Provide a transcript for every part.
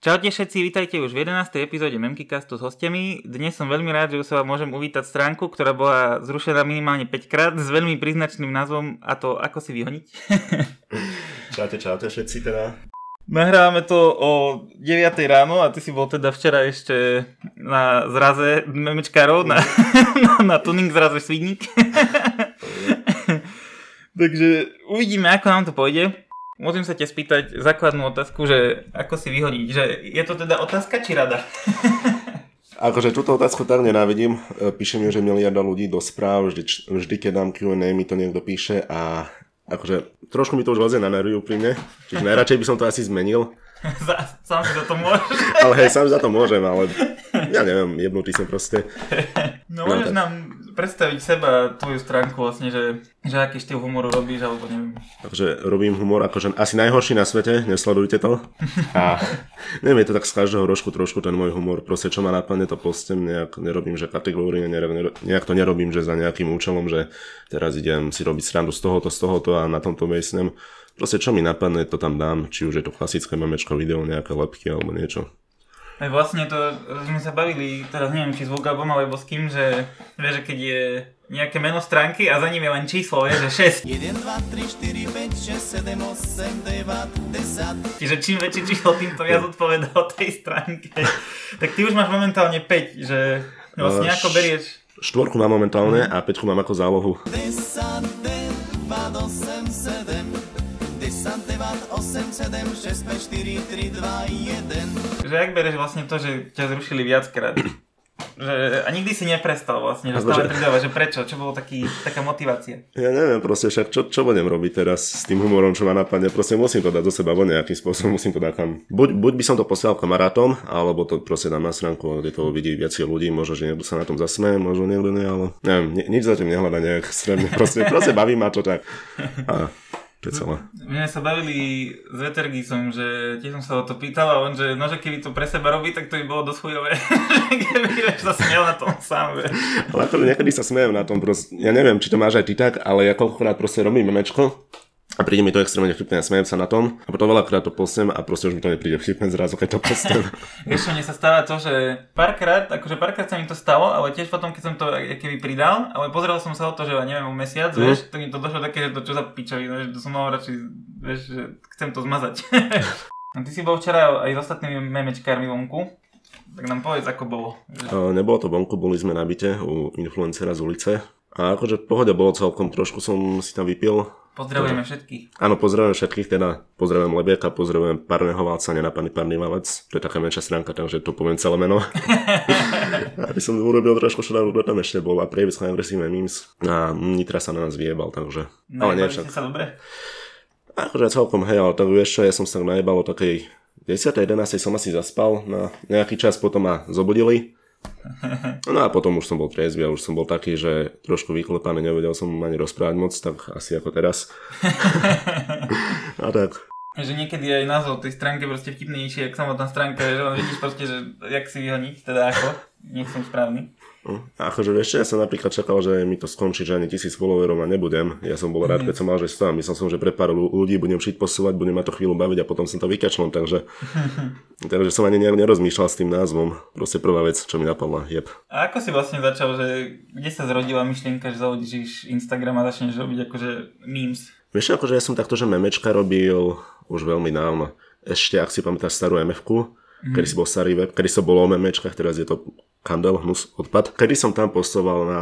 Čaute všetci, vítajte už v 11. epizóde Memkicastu s hostiami. Dnes som veľmi rád, že už sa vám môžem uvítať stránku, ktorá bola zrušená minimálne 5 krát s veľmi príznačným názvom a to Ako si vyhoniť. čaute, čaute všetci teda. Nahrávame to o 9 ráno a ty si bol teda včera ešte na zraze memečkárov, na, na, na tuning zraze svidník. Takže uvidíme, ako nám to pôjde. Musím sa ťa spýtať základnú otázku, že ako si vyhodiť, že je to teda otázka či rada? Akože túto otázku tak nenávidím. E, píše mi, že miliarda ľudí do správ, vždy, vždy keď dám Q&A mi to niekto píše a akože trošku mi to už lezie na nervy úprimne, čiže najradšej by som to asi zmenil. sám si za to môžeš. ale hej, sám za to môžem, ale ja neviem, jebnutý som proste. No, no môžeš nám predstaviť seba, tvoju stránku vlastne, že, že aký štýl humoru robíš, alebo neviem. Takže robím humor akože asi najhorší na svete, nesledujte to. A neviem, je to tak z každého rožku trošku ten môj humor, proste čo ma napadne to postem, nejak nerobím, že kategórie, nejak to nerobím, že za nejakým účelom, že teraz idem si robiť srandu z tohoto, z tohoto a na tomto bejsnem Proste čo mi napadne, to tam dám, či už je to klasické memečko video, nejaké lepky alebo niečo. Aj vlastne to sme sa bavili, teraz neviem, či s Vogabom alebo s kým, že, vieš, že keď je nejaké meno stránky a za ním je len číslo, je, že 6. 1, 2, 3, 4, 5, 6, 7, 8, 9, 10. Čiže čím väčšie číslo, tým to viac odpovedá o tej stránke. tak ty už máš momentálne 5, že vlastne ako berieš... Štvorku mám momentálne a 5 mám ako zálohu. 10, 9, 3, 2, 1. Že jak bereš vlastne to, že ťa zrušili viackrát? Že, a nikdy si neprestal vlastne, že stále pridáva, že prečo, čo bolo taký, taká motivácia? Ja neviem, proste však čo, čo budem robiť teraz s tým humorom, čo ma napadne, proste musím to dať do seba, von nejakým spôsobom musím to dať tam. Buď, buď by som to posielal kamarátom, alebo to proste dám na stránku, kde to vidí viac ľudí, možno, že niekto sa na tom zasmeje, možno niekto nie, ale neviem, nič za tým nehľada nejak extrémne, proste, proste baví ma to tak. A to je celé. Mne sa bavili s Vetergisom, že tiež som sa o to pýtal a on, že no, že keby to pre seba robí, tak to by bolo dosť chujové. keby sa smiel na tom sám. Že. Ale ako niekedy sa smejem na tom, proste, ja neviem, či to máš aj ty tak, ale ja koľkokrát proste robím memečko a príde mi to extrémne vtipné a smejem sa na tom a potom veľakrát to postem a proste už mi to nepríde vtipné zrazu, keď to postem. Vieš mne sa stáva to, že párkrát, akože párkrát sa mi to stalo, ale tiež potom, keď som to keby pridal, ale pozrel som sa o to, že neviem, o mesiac, mm. vieš, tak mi to došlo také, že to čo za pičovina, že to som mal radšej, vieš, že chcem to zmazať. ty si bol včera aj s ostatnými memečkármi vonku, tak nám povedz, ako bolo. Uh, nebolo to vonku, boli sme na byte u influencera z ulice. A akože v pohode bolo celkom, trošku som si tam vypil, Pozdravujeme všetkých. Áno, pozdravujem všetkých, teda pozdravujem Lebiaka, pozdravujem Parného válca, nenapadný Parný válec. To je taká menšia stránka, takže to poviem celé meno. Aby som urobil trošku šodanú, kto tam ešte bol a prievisť agresívne memes. A Nitra sa na nás vyjebal, takže... No, ale nie však. sa dobre? Akože celkom, hej, ale tak vieš čo, ja som sa najebal o takej 10. 11. som asi zaspal na nejaký čas, potom ma zobudili No a potom už som bol triezvy a už som bol taký, že trošku vyklepaný, nevedel som ani rozprávať moc, tak asi ako teraz. a tak. Že niekedy aj názov tej stránky proste vtipnejšie, ako samotná stránka, že len vidíš proste, že jak si vyhoniť, teda ako, nech som správny. No, akože vieš, ja som napríklad čakal, že mi to skončí, že ani tisíc followerov a nebudem. Ja som bol rád, keď som mal, že stám. Myslel som, že pre pár ľudí budem šiť posúvať, budem ma to chvíľu baviť a potom som to vykačlom, takže, takže som ani nerozmýšľal s tým názvom. Proste prvá vec, čo mi napadla, jeb. A ako si vlastne začal, že kde sa zrodila myšlienka, že zahodíš Instagram a začneš robiť akože memes? Vieš, akože ja som takto, že memečka robil už veľmi dávno. Ešte, ak si pamätáš starú MF-ku, mm. kedy si bol starý web, kedy som bol o memečkách, teraz je to kandel, hnus, odpad. Kedy som tam postoval na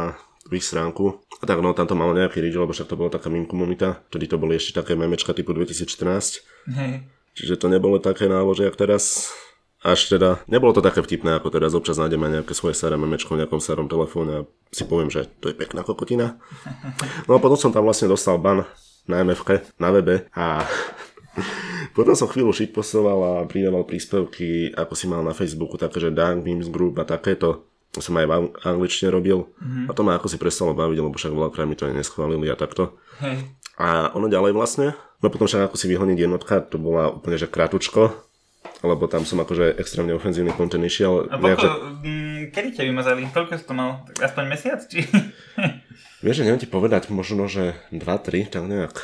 ich stránku. A tak no, tam to malo nejaký reach, lebo však to bola taká meme komunita. Vtedy to boli ešte také memečka typu 2014. Hej. Čiže to nebolo také nálože, jak teraz. Až teda, nebolo to také vtipné, ako teraz občas nájdeme nejaké svoje staré memečko v nejakom starom telefóne a si poviem, že to je pekná kokotina. No a potom som tam vlastne dostal ban na MFK, na webe a potom som chvíľu shitpostoval a pridával príspevky, ako si mal na Facebooku, také, že Dunk Memes Group a takéto. To som aj v angličtine robil. Mm-hmm. A to ma ako si prestalo baviť, lebo však veľakrát mi to neschválili a takto. Hej. A ono ďalej vlastne. No potom však ako si vyhoniť jednotka, to bola úplne že kratučko, lebo tam som akože extrémne ofenzívny content išiel. A poko, že... mm, kedy ťa vymazali? Koľko si to mal? Tak aspoň mesiac? Či... Vieš, že neviem ti povedať, možno, že 2-3, tak nejak.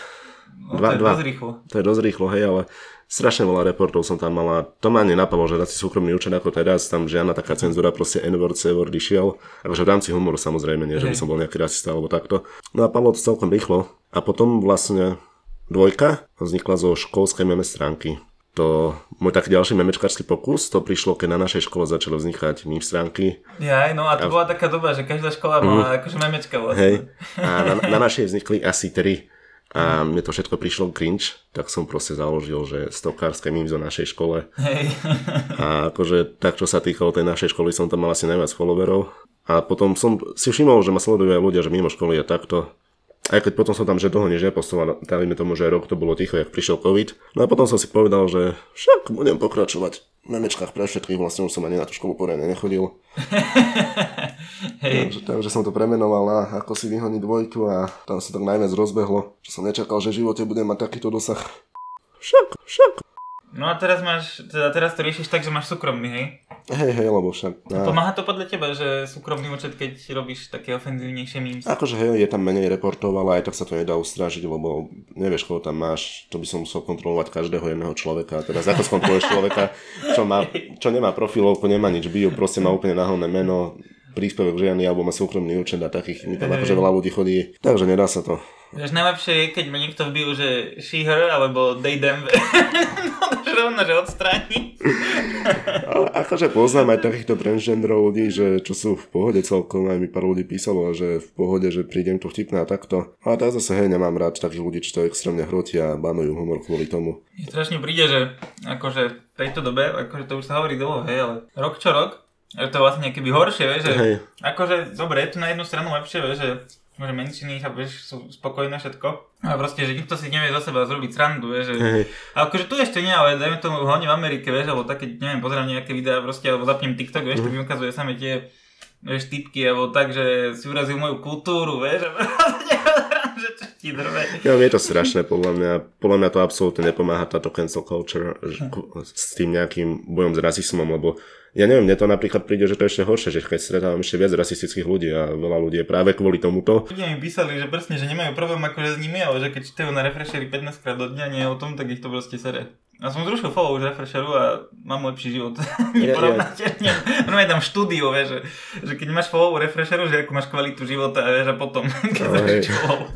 No, Dva- to je dva. dosť rýchlo. To je dosť rýchlo, hej, ale strašne veľa reportov som tam mala. To ma ani napadlo, že dať si súkromný účet ako teraz, tam žiadna taká cenzúra, proste N-word, C-word išiel. Akože v rámci humoru samozrejme, nie, že by som bol nejaký rasista alebo takto. No a padlo to celkom rýchlo. A potom vlastne dvojka vznikla zo školskej meme stránky. To môj taký ďalší memečkársky pokus, to prišlo, keď na našej škole začalo vznikať meme stránky. Jaj, no a to bola taká doba, že každá škola mala akože memečka vlastne. Mhm. Hej. A na, na našej vznikli asi tri. A mne to všetko prišlo cringe, tak som proste založil, že stokárske memes o našej škole. Hej. A akože tak, čo sa týkalo tej našej školy, som tam mal asi najviac followerov. A potom som si všimol, že ma sledujú aj ľudia, že mimo školy je takto. Aj keď potom som tam, že dlho nič nepostoval, dali mi tomu, že rok to bolo ticho, jak prišiel COVID. No a potom som si povedal, že však budem pokračovať v memečkách pre všetkých, vlastne už som ani na tú školu poriadne nechodil. Hej. Takže, takže som to premenoval na ako si vyhoniť dvojku a tam sa tak najviac rozbehlo, že som nečakal, že v živote budem mať takýto dosah. Však, však. No a teraz máš, teda teraz to riešiš tak, že máš súkromný, hej? Hej, hej, lebo však... Á, Pomáha to podľa teba, že súkromný účet, keď robíš také ofenzívnejšie memes? akože hej, je tam menej reportov, ale aj tak sa to nedá ustrážiť, lebo nevieš, koho tam máš, to by som musel kontrolovať každého jedného človeka. A teraz ako skontroluješ človeka, čo, má, čo nemá profilovku, nemá nič bio, proste má úplne náhodné meno, príspevok žiadny, alebo má súkromný účet a takých mi tam akože veľa ľudí chodí, takže nedá sa to. Vieš, najlepšie je, keď ma niekto vbijú, že she, her, alebo they, them. no, to rovno, že odstráni. Ale akože poznám aj takýchto transgenderov ľudí, že čo sú v pohode celkom, aj mi pár ľudí písalo, že v pohode, že prídem tu vtipné a takto. Ale tak zase hej, nemám rád takých ľudí, čo to extrémne hrotia a banujú humor kvôli tomu. Strašne príde, že akože v tejto dobe, akože to už sa hovorí dlho, hej, ale rok čo rok, je to vlastne keby horšie, vieš, že Hej. akože dobre, je to na jednu stranu lepšie, vieš, že že menšiny sa, vieš, sú spokojné všetko. A proste, že nikto si nevie zo seba zrobiť srandu, vieš, že... Hej. A akože tu ešte nie, ale dajme tomu hlavne v Amerike, vieš, alebo také, neviem, pozerám nejaké videá proste, alebo zapnem TikTok, vieš, mm. tak mi ukazuje same tie, vieš, typky, alebo tak, že si urazil moju kultúru, vieš, a že čo ti drve. Ja, je to strašné, podľa mňa. Podľa mňa to absolútne nepomáha táto cancel culture že- s tým nejakým bojom s rasizmom, lebo ja neviem, mne to napríklad príde, že to je ešte horšie, že keď stretávam ešte viac rasistických ľudí a veľa ľudí je práve kvôli tomuto. Ľudia mi písali, že presne, že nemajú problém akože s nimi, ale že keď čítajú na refresheri 15 krát do dňa, nie o tom, tak ich to proste sere. Ja som zrušil follow už refresheru a mám lepší život. Neporovnateľne. No je tam štúdio, vieš, že, že keď máš follow refresheru, že ako máš kvalitu života, vieš, a potom, keď zrušíš follow.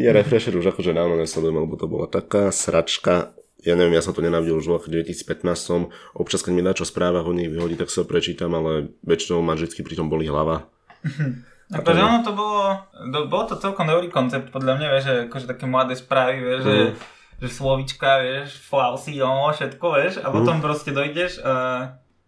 Ja refresher už akože dávno nesledujem, lebo to bola taká sračka. Ja neviem, ja som to nenávidel už v roku 2015. Občas, keď mi na čo správa o nich vyhodí, tak sa prečítam, ale väčšinou ma vždy pri tom boli hlava. Akože ono to bolo, do, bolo to celkom dobrý koncept, podľa mňa, vieš, že akože také mladé správy, vieš, že, že slovička, vieš, flausy, no, všetko, vieš, a potom proste dojdeš a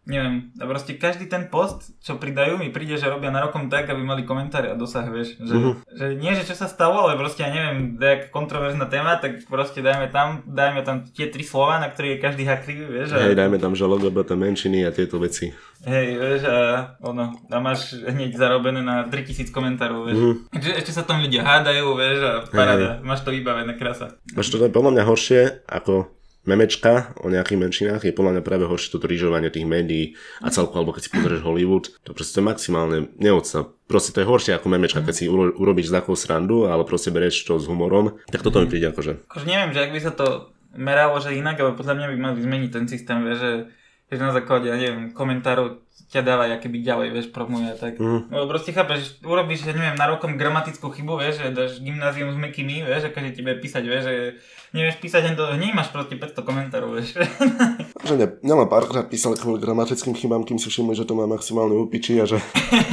neviem, a proste každý ten post, čo pridajú, mi príde, že robia na rokom tak, aby mali komentáre a dosah, vieš, že, že nie, že čo sa stalo, ale proste, ja neviem, nejaká kontroverzná téma, tak proste dajme tam, dajme tam tie tri slova, na ktoré je každý haklivý, vieš, a, Hej, dajme tam, že LGBT menšiny a tieto veci. Hej, vieš, a ono, a máš hneď zarobené na 3000 komentárov, vieš. Mm-hmm. Ešte, ešte sa tam ľudia hádajú, vieš, a paráda, máš to vybavené, krása. Až to podľa mňa horšie ako memečka o nejakých menšinách je podľa mňa práve horšie toto rýžovanie tých médií a celku, alebo keď si pozrieš Hollywood, to proste je maximálne neodsta. Proste to je horšie ako memečka, keď si uro- urobíš z srandu, ale proste berieš to s humorom, tak toto mi príde akože. Akože neviem, že ak by sa to meralo, že inak, ale podľa mňa by mali zmeniť ten systém, že, že na základe, ja neviem, komentárov ťa dáva akéby ďalej, vieš, promuje tak. Mm. Lebo proste chápeš, urobíš, ja neviem, na rokom gramatickú chybu, vieš, že dáš gymnázium s mekými, vieš, akože tebe písať, vieš, že nevieš písať, to, hneď máš proste 500 komentárov, vieš. Že ne, nemám párkrát písali kvôli gramatickým chybám, kým si všimli, že to má maximálne upiči a že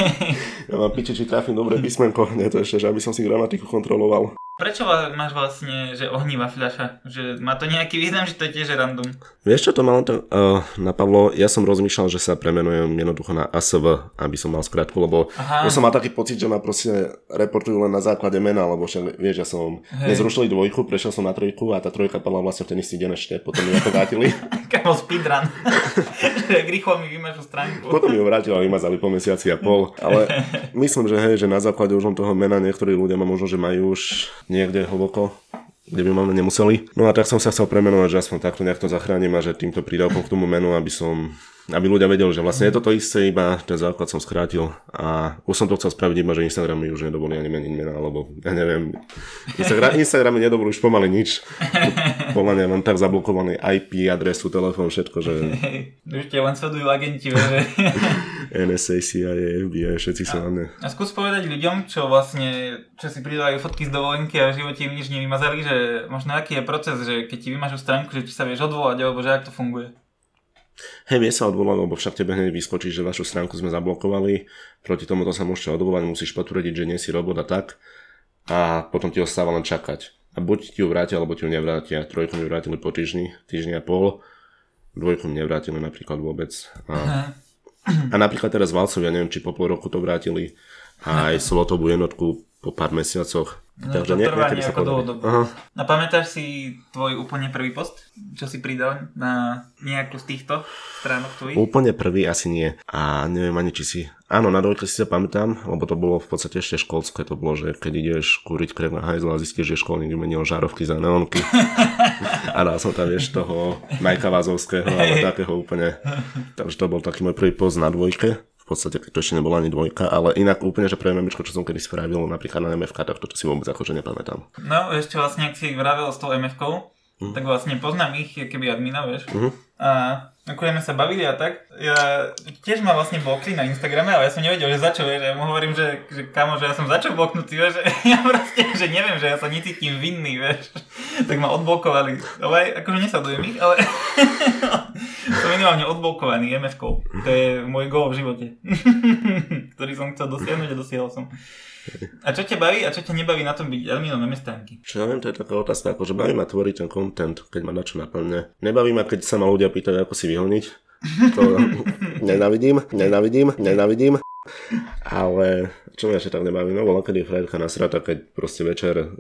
ja mám piči, či trafím dobre písmenko. Nie to ešte, že aby som si gramatiku kontroloval. Prečo máš vlastne, že ohnívá fľaša? Že má to nejaký význam, že to je tiež random? Vieš čo to ma len tak uh, napadlo? Ja som rozmýšľal, že sa premenujem jednoducho na ASV, aby som mal skratku, lebo Aha. ja som mal taký pocit, že ma proste reportujú len na základe mena, lebo však vieš, ja som Hej. nezrušili dvojku, prešiel som na trojku a tá trojka padla vlastne v ten istý deň ešte, potom mi to vrátili. Kamo speedrun. rýchlo mi vymažu stránku. potom mi ho vrátili a vymazali po mesiaci a pol. Ale myslím, že hej, že na základe už len toho mena niektorí ľudia ma možno, že majú už niekde hlboko kde by máme nemuseli. No a tak som sa chcel premenovať, že aspoň takto nejak to zachránim a že týmto prídavkom k tomu menu, aby som aby ľudia vedeli, že vlastne je to to isté, iba ten základ som skrátil a už som to chcel spraviť iba, že Instagram mi už nedovolí ani meniť mena, alebo ja neviem, Instagram, Instagram mi nedovolí už pomaly nič. Podľa mňa mám tak zablokovaný IP, adresu, telefón, všetko, že... Už ťa len sledujú agenti, že... NSA, CIA, FBI, všetci sa na mňa. A skús povedať ľuďom, čo vlastne, čo si pridávajú fotky z dovolenky a v živote im nič nevymazali, že možno aký je proces, že keď ti vymažú stránku, že či sa vieš odvolať, alebo že ak to funguje. Hej, vie sa odvolať, lebo však tebe hneď vyskočí, že vašu stránku sme zablokovali, proti tomuto sa môžete odvolať, musíš potvrdiť, že nie si robot a tak a potom ti ostáva len čakať. A buď ti ju vrátia, alebo ti ju nevrátia. Trojku mi vrátili po týždni, týždni a pol, dvojku mi nevrátili napríklad vôbec. A, a napríklad teraz Valcovia, neviem, či po pol roku to vrátili, a aj slotovú jednotku po pár mesiacoch. No, Takže to nie, trvá nejako dlhodobo. A pamätáš si tvoj úplne prvý post, čo si pridal na nejakú z týchto stránok tvojich? Úplne prvý asi nie. A neviem ani, či si... Áno, na dvojke si sa pamätám, lebo to bolo v podstate ešte školské. To bolo, že keď ideš kúriť krev na hajzl a zistíš, že školník vymenil žárovky za neonky. a dal som tam, vieš, toho Majka Vázovského, alebo takého úplne. Takže to bol taký môj prvý post na dvojke v podstate to ešte nebola ani dvojka, ale inak úplne, že prvé memečko, čo som kedy spravil napríklad na MFK, tak to si vôbec akože nepamätám. No, ešte vlastne, ak si vravel s tou MFkou, mm. tak vlastne poznám ich, keby admina, vieš. Mm-hmm. A ako sme sa bavili a tak, ja tiež mám vlastne blokli na Instagrame, ale ja som nevedel, že za čo, vieš, ja mu hovorím, že, že kamo, že ja som za čo bloknutý, vieš, ja proste, že neviem, že ja sa necítim vinný, vieš, tak ma odblokovali, ale akože nesledujem ich, ale som minimálne odblokovaný MF-kou, to je môj gól v živote, ktorý som chcel dosiahnuť a dosiahol som. A čo ťa baví a čo ťa nebaví na tom byť adminom na mestánky? Čo ja viem, to je taká otázka, akože baví ma tvoriť ten content, keď ma na čo naplne. Nebaví ma, keď sa ma ľudia pýtajú, ako si vyhoniť. To nenavidím, nenavidím, nenavidím. Ale čo ma ešte tak nebaví, no bola kedy frajerka nasrata, keď proste večer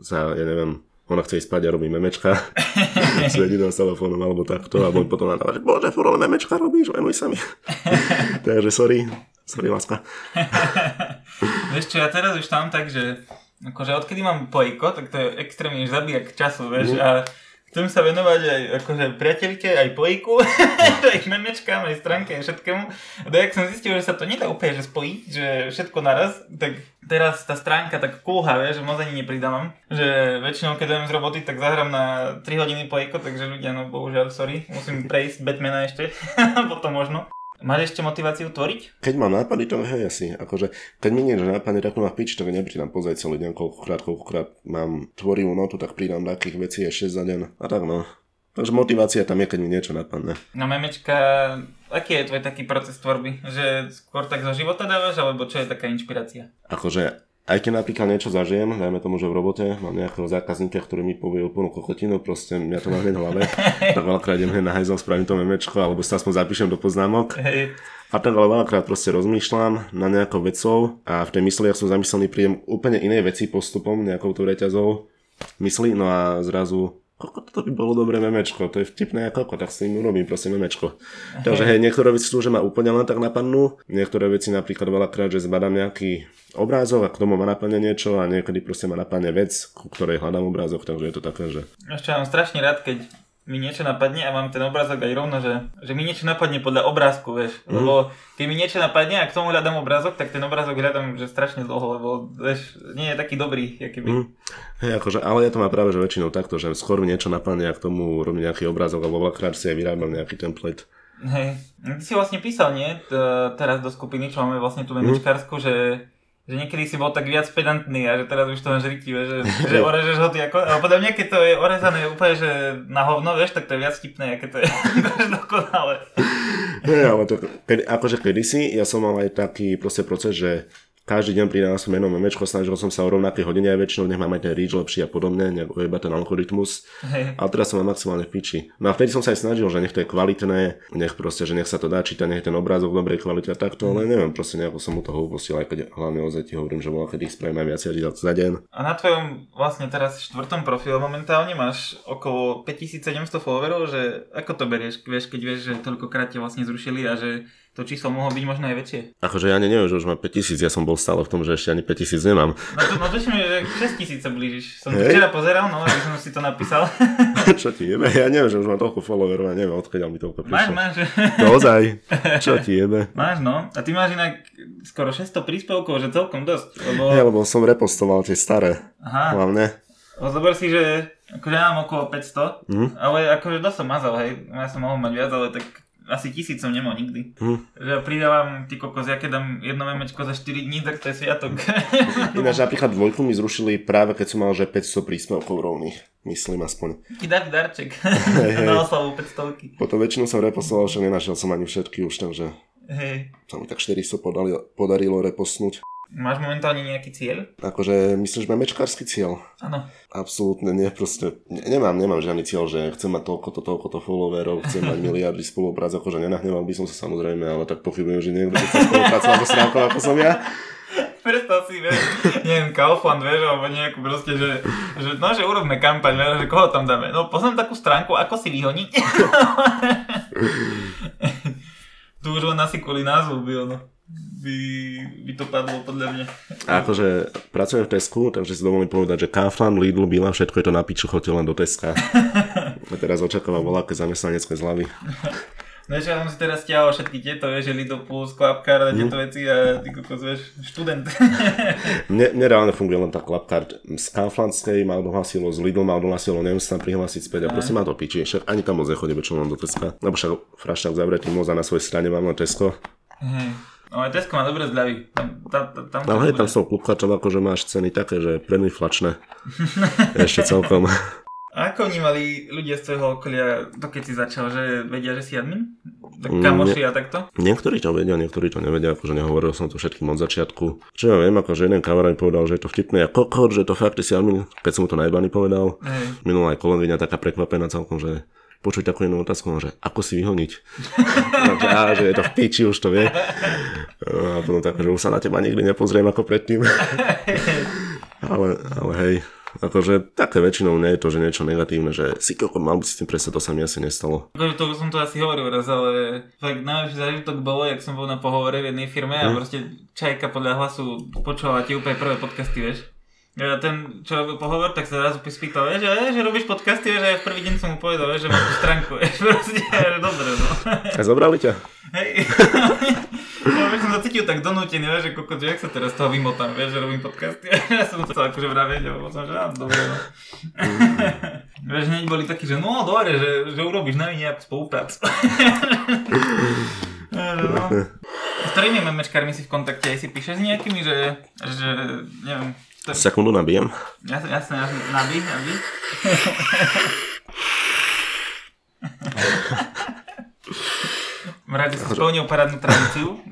za, ja neviem, ona chce ísť spať a robí memečka s jedinou telefónom alebo takto a potom nadáva, že bože, furt memečka robíš, venuj sa mi. Takže sorry, sorry láska. vieš čo, ja teraz už tam tak, že akože odkedy mám pojko, tak to je extrémne zabíjak času, vieš, mm. a chcem sa venovať aj akože priateľke, aj pojku, aj memečkám, aj stránke, aj všetkému. A tak som zistil, že sa to nedá úplne že spojiť, že všetko naraz, tak teraz tá stránka tak kúha, vieš, že moc ani nepridávam. Že väčšinou, keď idem z roboty, tak zahrám na 3 hodiny pojko, takže ľudia, no bohužiaľ, sorry, musím prejsť Batmana ešte, potom možno. Máš ešte motiváciu tvoriť? Keď mám nápady, to hej asi. Akože, keď mi niečo nápadne, tak to ma v piči, tak nepridám pozrieť celý deň, koľkokrát, koľkokrát mám tvorivú notu, tak pridám takých vecí ešte za deň. A tak no. Takže motivácia tam je, keď mi niečo napadne. No memečka, aký je tvoj taký proces tvorby? Že skôr tak zo života dávaš, alebo čo je taká inšpirácia? Akože aj keď napríklad niečo zažijem, dajme tomu, že v robote mám nejakého zákazníka, ktorý mi povie úplnú kokotinu, proste mňa to má hneď v hlave, tak veľakrát idem hneď na hajzel, spravím to memečko, alebo sa aspoň zapíšem do poznámok. A tak ale veľakrát proste rozmýšľam na nejakou vecou a v tej mysli, ak som zamyslený, príjem úplne inej veci postupom, nejakou tou reťazou myslí, no a zrazu Koko, to by bolo dobré memečko, to je vtipné ako koko, tak s tým urobím proste memečko. Takže hej, niektoré veci že ma úplne len tak napadnú, niektoré veci napríklad veľakrát, že zbadám nejaký obrázok a k tomu ma napadne niečo a niekedy proste ma napadne vec, ku ktorej hľadám obrázok, takže je to také, že... Ešte mám strašne rád, keď mi niečo napadne a mám ten obrázok aj rovno, že, že mi niečo napadne podľa obrázku, vieš. Mm. Lebo keď mi niečo napadne a k tomu hľadám obrázok, tak ten obrázok hľadám že strašne dlho, lebo vieš, nie je taký dobrý, aký by. Mm. Hej, akože, ale ja to mám práve že väčšinou takto, že skôr mi niečo napadne a k tomu robím nejaký obrázok, alebo veľakrát si aj vyrábam nejaký template. Hej, ty si vlastne písal, nie? Teraz do skupiny, čo máme vlastne tú memičkársku, mm. že že niekedy si bol tak viac pedantný a že teraz už to máš rýchtivé, že, že orežeš ho ty ako... Ale podľa mňa, keď to je orezané úplne, že na hovno, vieš, tak to je viac vtipné, aké to je dokonale. Nie, ale to, keď, akože kedysi, ja som mal aj taký proste proces, že každý deň pridávam meno memečko, snažil som sa o rovnaké hodine aj väčšinou, nech mám aj ten reach lepší a podobne, nejak iba ten algoritmus. Hey. Ale teraz som mám maximálne v piči. No a vtedy som sa aj snažil, že nech to je kvalitné, nech proste, že nech sa to dá čítať, nech ten obrázok dobrej kvality a takto, ale neviem, proste nejako som mu toho upustil, aj keď hlavne o zeti hovorím, že bola, keď ich spravím aj viac za deň. A na tvojom vlastne teraz štvrtom profile momentálne máš okolo 5700 followerov, že ako to berieš, vieš, keď vieš, že toľkokrát ťa vlastne zrušili a že to číslo mohlo byť možno aj väčšie. Akože ja neviem, že už mám 5000, ja som bol stále v tom, že ešte ani 5000 nemám. No to, no mi, že 6000 sa blížiš. Som to včera pozeral, no aby som si to napísal. Čo ti jebe? Ja neviem, že už mám toľko followerov, ja neviem, odkiaľ mi toľko Máš, prišlo. máš. Naozaj? Čo ti jebe? Máš, no. A ty máš inak skoro 600 príspevkov, že celkom dosť. Lebo, Ja, lebo som repostoval tie staré. aha, Hlavne. zober si, že akože ja mám okolo 500, Mhm. ale akože dosť som mazal, hej. Ja som mohol mať viac, ale tak asi tisíc som nemal nikdy. Že ja pridávam, ty kokos, ja keď dám jedno memečko za 4 dní, tak to je sviatok. Ináč napríklad dvojku mi zrušili práve keď som mal, že 500 príspevkov rovných. Myslím aspoň. Ti dať darček hej. na oslavu 500. Potom väčšinu som repostoval, že nenašiel som ani všetky už, takže Hej. sa mi tak 400 podali, podarilo repostnúť. Máš momentálne nejaký cieľ? Akože myslíš, že memečkársky cieľ? Áno. Absolútne nie, proste ne, nemám, nemám žiadny cieľ, že chcem mať toľko to, toľko to followerov, chcem mať miliardy spoluprác, akože nenahneval by som sa samozrejme, ale tak pochybujem, že niekto by sa spolupracoval so stránkou ako som ja. Predstav si, vieš, neviem, Kaufland, vieš, alebo nejakú proste, že, že no, že urobme kampaň, vieš, že koho tam dáme. No, poznám takú stránku, ako si vyhoniť. tu už len asi kvôli názvu by ono, by, by to padlo podľa mňa. A akože pracujem v Tesku, takže si dovolím povedať, že Kaufland, Lidl, Bila, všetko je to na piču, len do Teska. A teraz očakávam voľaké zamestnanecké zľavy. No ja som si teraz stiahol všetky tieto, vieš, Lido plus, Klapkár a tieto veci a ty kokos, vieš, študent. Mne, mne reálne funguje len tá klapkár z Kauflandskej, ma dohlasilo z Lidl, ma dohlasilo, neviem sa tam prihlásiť späť a proste ma to piči. Však ani tam moc nechodí väčšinou len do Teska. Lebo však frašták zavretý moza na svojej strane mám len Tesco. Hej. No aj Tesco má dobré zľavy. Tam, tam, tam, tam hej, tam som klubkačom akože máš ceny také, že predinflačné. Ešte celkom. A ako vnímali ľudia z tvojho okolia to, keď si začal, že vedia, že si admin? Tak Mm, kamoši a takto? Niektorí to vedia, niektorí to nevedia, akože nehovoril som to všetkým od začiatku. Čo ja viem, akože jeden kamarát mi povedal, že je to vtipné a kokor, že to fakt si admin, keď som mu to najbany povedal. Hej. Minulá aj kolegyňa taká prekvapená celkom, že počuť takú jednu otázku, že ako si vyhoniť. Takže, á, že je to v piči, už to vie. A potom tak, že už sa na teba nikdy nepozriem ako predtým. ale, ale hej, akože také väčšinou nie je to, že niečo negatívne, že si koko, mal by si tým presne, to sa mi asi nestalo. Akože to som to asi hovoril raz, ale fakt najlepší zážitok bolo, jak som bol na pohovore v jednej firme a Hm. proste Čajka podľa hlasu počúvala tie úplne prvé podcasty, vieš. A ten, čo robil pohovor, tak sa zrazu spýtal, vieš, že, že robíš podcasty, vieš, a ja v prvý deň som mu povedal, vieš, že máš stránku, vieš, proste, že dobre, no. A zobrali ťa? Hej. No, vieš, som sa cítil tak donútený, že kokot, že jak sa teraz toho vymotám, vieš, že robím podcasty. Ja som to chcel akože vraviť, a som, že áno, dobre, no. vieš, hneď boli takí, že no, dobre, že, že urobíš nami nejakú spoluprácu. no. S ktorými memečkármi si v kontakte, aj si píšeš s nejakými, že, že neviem, to, Sekundu nabijem. jasne, jasne, jasne, nabí, nabí. Rád si splnil parádnu tradíciu,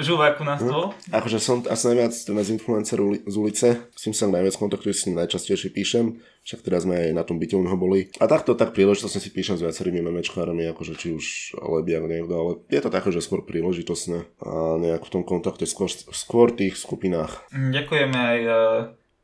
žuváku na stôl. Akože som asi najviac teda z influenceru uli- z ulice, s tým sa najviac kontaktujem, s ním najčastejšie píšem, však teraz sme aj na tom byte u neho boli. A takto tak príležitosne si píšem s viacerými memečkárami, akože či už Lebiak niekto, ale je to také, že skôr príležitosné a nejak v tom kontakte skôr, skôr tých skupinách. Ďakujeme aj uh,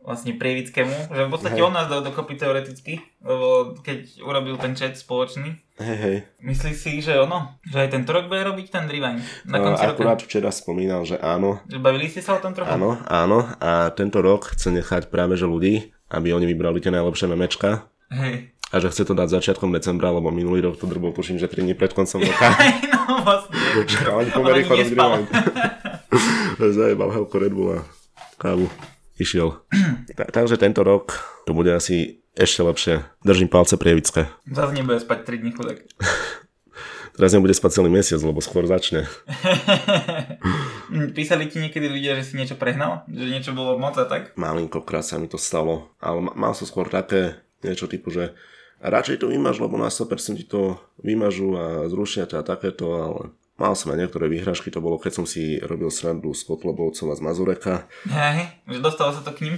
vlastne Prievickému, že v podstate Hej. on nás dal dokopy teoreticky, lebo keď urobil ten chat spoločný, Hej, hej. myslíš si, že ono, že aj tento rok bude robiť ten Rewind na konci roka? akurát včera spomínal, že áno, Že bavili ste sa o tom trochu? áno, áno a tento rok chce nechať práve že ľudí, aby oni vybrali tie najlepšie memečka Hej. a že chce to dať začiatkom decembra, lebo minulý rok to drbol, tuším, že 3 dní pred koncom roka. No vlastne. A oni ani chorób nespal. Zajebal helko Red Bull a kávu. Išiel. Ta, takže tento rok to bude asi ešte lepšie. Držím palce prievické. Zase nebude spať 3 dní chudák. Teraz nebude spať celý mesiac, lebo skôr začne. Písali ti niekedy ľudia, že si niečo prehnal? Že niečo bolo moc a tak? Malinkokrát sa mi to stalo, ale ma- mal som skôr také niečo typu, že radšej to vymaž, lebo na 100% ti to vymažu a zrušia ťa takéto, ale mal som aj niektoré výhražky, to bolo keď som si robil srandu z Kotlobovcov a z Mazureka. Hej, že dostalo sa to k ním?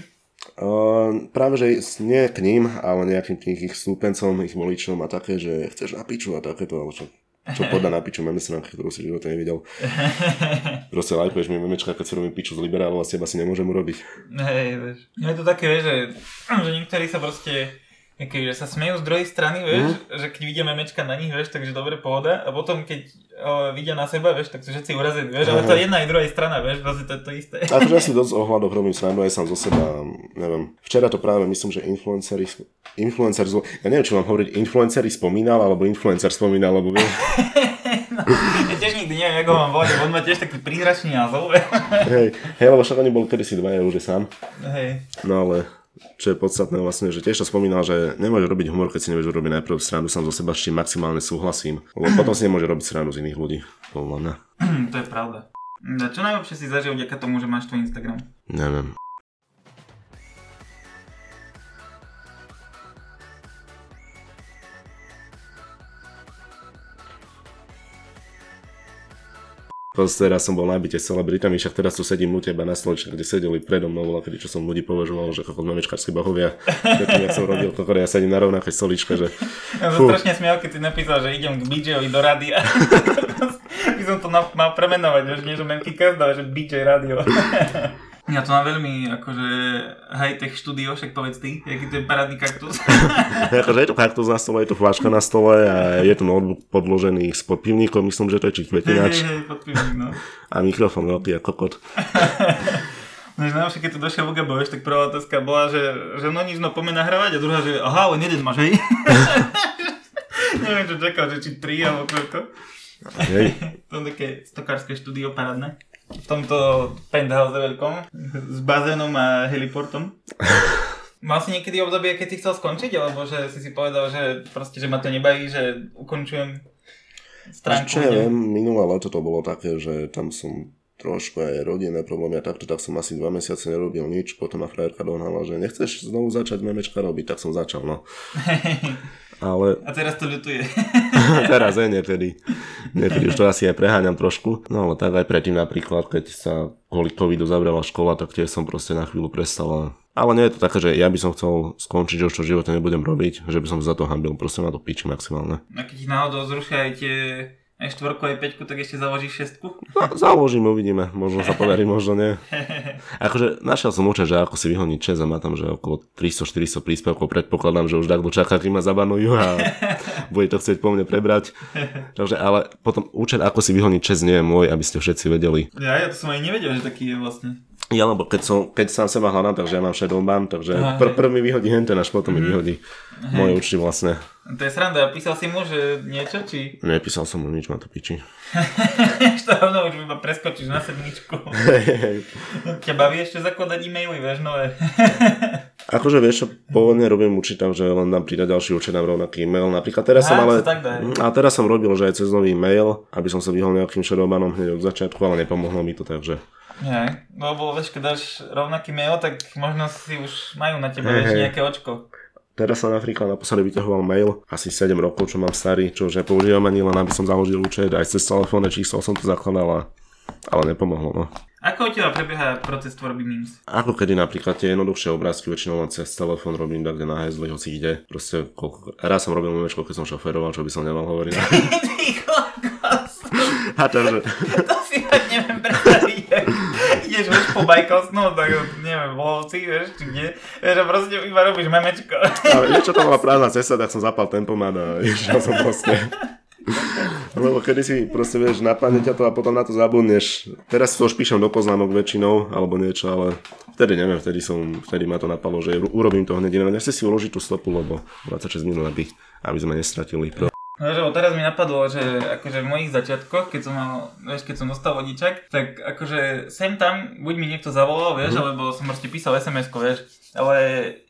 Uh, práve, že s- nie k ním, ale nejakým tým ich stúpencom, ich voličom a také, že chceš na piču a takéto, ale čo, čo podá na piču meme stránky, ktorú si v živote nevidel. Proste lajkuješ mi memečka, keď si robím piču z liberálov a z teba si nemôžem urobiť. Hej, vieš. Je to také, vieš, že, že niektorí sa proste keď sa smejú z druhej strany, vieš, mm. že keď vidia memečka na nich, vieš, takže dobre pohoda a potom keď o, vidia na seba, vieš, tak sú všetci urazení, vieš, ale to je jedna aj druhej strana, vieš, proste to je to isté. Akože ja si dosť ohľadov robím srandu aj sám zo seba, neviem. Včera to práve myslím, že influenceri, influencer, ja neviem, či mám hovoriť influenceri spomínal, alebo influencer spomínal, alebo vieš. no, ja tiež nikdy neviem, ako mám volať, on má tiež taký príhračný názov. hej, hej, lebo však oni boli kedysi dvaja už je sám. Hej. No ale čo je podstatné vlastne, že tiež to spomínal, že nemôže robiť humor, keď si nevieš urobiť najprv srandu sám zo seba, s čím maximálne súhlasím. Lebo potom si nemôže robiť srandu z iných ľudí. Podľa mňa. to je pravda. A čo najlepšie si zažil vďaka tomu, že máš tvoj Instagram? Neviem. Proste raz som bol na byte s celebritami, však teraz tu sedím u teba na stoličke, kde sedeli predo mnou, bola čo som ľudí považoval, že ako memečkársky bohovia. Keď ja som robil, kokore, ja sedím na rovnakej stoličke, že... Ja som strašne smial, keď si napísal, že idem k BJ-ovi do rádia. By som to mal premenovať, že nie, že Memky Kazda, že BJ Radio. Ja to mám veľmi akože high-tech štúdio, však povedz ty, aký to je parádny kaktus. akože je to kaktus na stole, je to flaška na stole a je tu notebook podložený s podpivníkom, myslím, že to je či kvetinač. Hej, hej, no. A mikrofón veľký ako kot. No, najlepšie, keď tu došiel Ugabo, vieš, tak prvá otázka bola, že, že no nič, no poďme nahrávať a druhá, že aha, len jeden máš, hej? Neviem, čo čakal, že či tri alebo koľko. Hej. to je také stokárske štúdio parádne v tomto penthouse veľkom s bazénom a heliportom. Mal si niekedy obdobie, keď si chcel skončiť, alebo že si si povedal, že proste, že ma to nebaví, že ukončujem stránku? Čo ja viem, minulé leto to bolo také, že tam som trošku aj rodinné problémy a takto, tak som asi dva mesiace nerobil nič, potom ma frajerka dohnala, že nechceš znovu začať memečka robiť, tak som začal, no. Ale... A teraz to ľutuje. teraz aj niekedy. Niekedy už to asi aj preháňam trošku. No ale tak aj predtým napríklad, keď sa kvôli covidu zavrela škola, tak tiež som proste na chvíľu prestal. Ale nie je to také, že ja by som chcel skončiť, že už to v živote nebudem robiť, že by som za to hambil, proste na to piči maximálne. A keď náhodou zrušia aj tie aj štvorku, aj peťku, tak ešte založíš šestku? No, založím, uvidíme. Možno sa podarí, možno nie. Akože našiel som účet, že ako si vyhoniť čes a má tam, že okolo 300-400 príspevkov. Predpokladám, že už takto čaká, kým ma zabanujú a bude to chcieť po mne prebrať. Takže, ale potom účet, ako si vyhoniť čes, nie je môj, aby ste všetci vedeli. Ja, ja to som aj nevedel, že taký je vlastne. Ja, lebo keď, som, keď sám seba hľadám, takže ja mám Shadowban, takže Aha, pr- prvý vyhodí henten, až potom mm-hmm. mi mhm. vyhodí hej. moje účty vlastne. To je sranda, písal si mu, že niečo, či? Nepísal som mu nič, ma to piči. rovno už iba preskočíš na sedmičku. Ťa baví ešte zakladať e-maily, vieš, nové. akože vieš čo, pôvodne robím určitám, že len dám pridať ďalší na rovnaký e-mail. Napríklad teraz Aha, som ale... Tak a teraz som robil, že aj cez nový e-mail, aby som sa vyhol nejakým shadowbanom hneď od začiatku, ale nepomohlo mi to, takže... Nie, lebo vieš, keď dáš rovnaký mail, tak možno si už majú na teba hey, vieš, nejaké očko. Teraz som napríklad naposledy vyťahoval mail, asi 7 rokov, čo mám starý, čo už nepoužívam ani len, aby som založil účet, aj cez telefónne číslo som to zakladal, ale nepomohlo. No. Ako u teba prebieha proces tvorby memes? Ako kedy napríklad tie jednoduchšie obrázky väčšinou len cez telefón robím tak, kde na hezli, hoci ide. Proste koľko... raz som robil memečko, keď som šoferoval, čo by som nemal hovoriť. A to, že... to si ja neviem predstaviť. Ideš vieš po bajkosnu, tak neviem, v Lovci, vieš, či kde. Vieš, a proste iba robíš memečko. Ale vieš, čo to bola prázdna cesta, tak som zapal tempomat a išiel som proste. Lebo kedy si proste vieš, napadne ťa to a potom na to zabudneš. Teraz to už píšem do poznámok väčšinou, alebo niečo, ale vtedy neviem, vtedy som, vtedy ma to napadlo, že urobím to hneď. Nechci si uložiť tú stopu, lebo 26 minút, aby, aby sme nestratili. Pro... No, že teraz mi napadlo, že akože v mojich začiatkoch, keď som mal, vieš, keď som dostal vodičak, tak akože sem tam, buď mi niekto zavolal, vieš, mm. alebo som proste písal sms vieš, ale